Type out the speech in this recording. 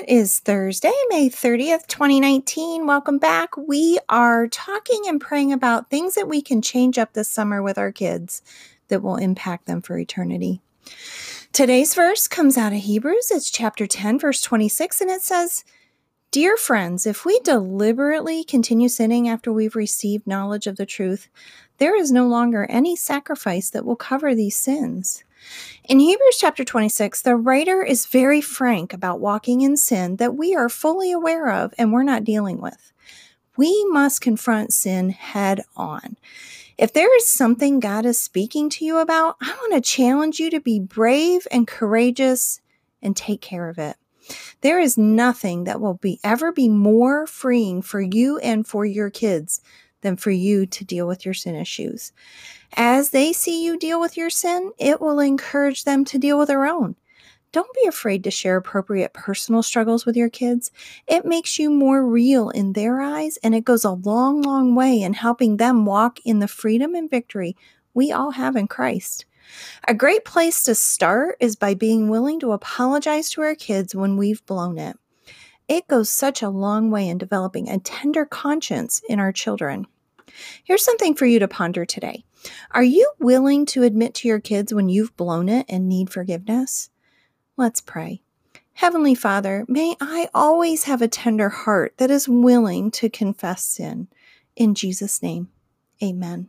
It is Thursday, May 30th, 2019. Welcome back. We are talking and praying about things that we can change up this summer with our kids that will impact them for eternity. Today's verse comes out of Hebrews. It's chapter 10, verse 26, and it says, Dear friends, if we deliberately continue sinning after we've received knowledge of the truth, there is no longer any sacrifice that will cover these sins. In Hebrews chapter 26, the writer is very frank about walking in sin that we are fully aware of and we're not dealing with. We must confront sin head on. If there is something God is speaking to you about, I want to challenge you to be brave and courageous and take care of it. There is nothing that will be ever be more freeing for you and for your kids than for you to deal with your sin issues. As they see you deal with your sin, it will encourage them to deal with their own. Don't be afraid to share appropriate personal struggles with your kids. It makes you more real in their eyes, and it goes a long, long way in helping them walk in the freedom and victory we all have in Christ. A great place to start is by being willing to apologize to our kids when we've blown it. It goes such a long way in developing a tender conscience in our children. Here's something for you to ponder today. Are you willing to admit to your kids when you've blown it and need forgiveness? Let's pray. Heavenly Father, may I always have a tender heart that is willing to confess sin. In Jesus' name, amen.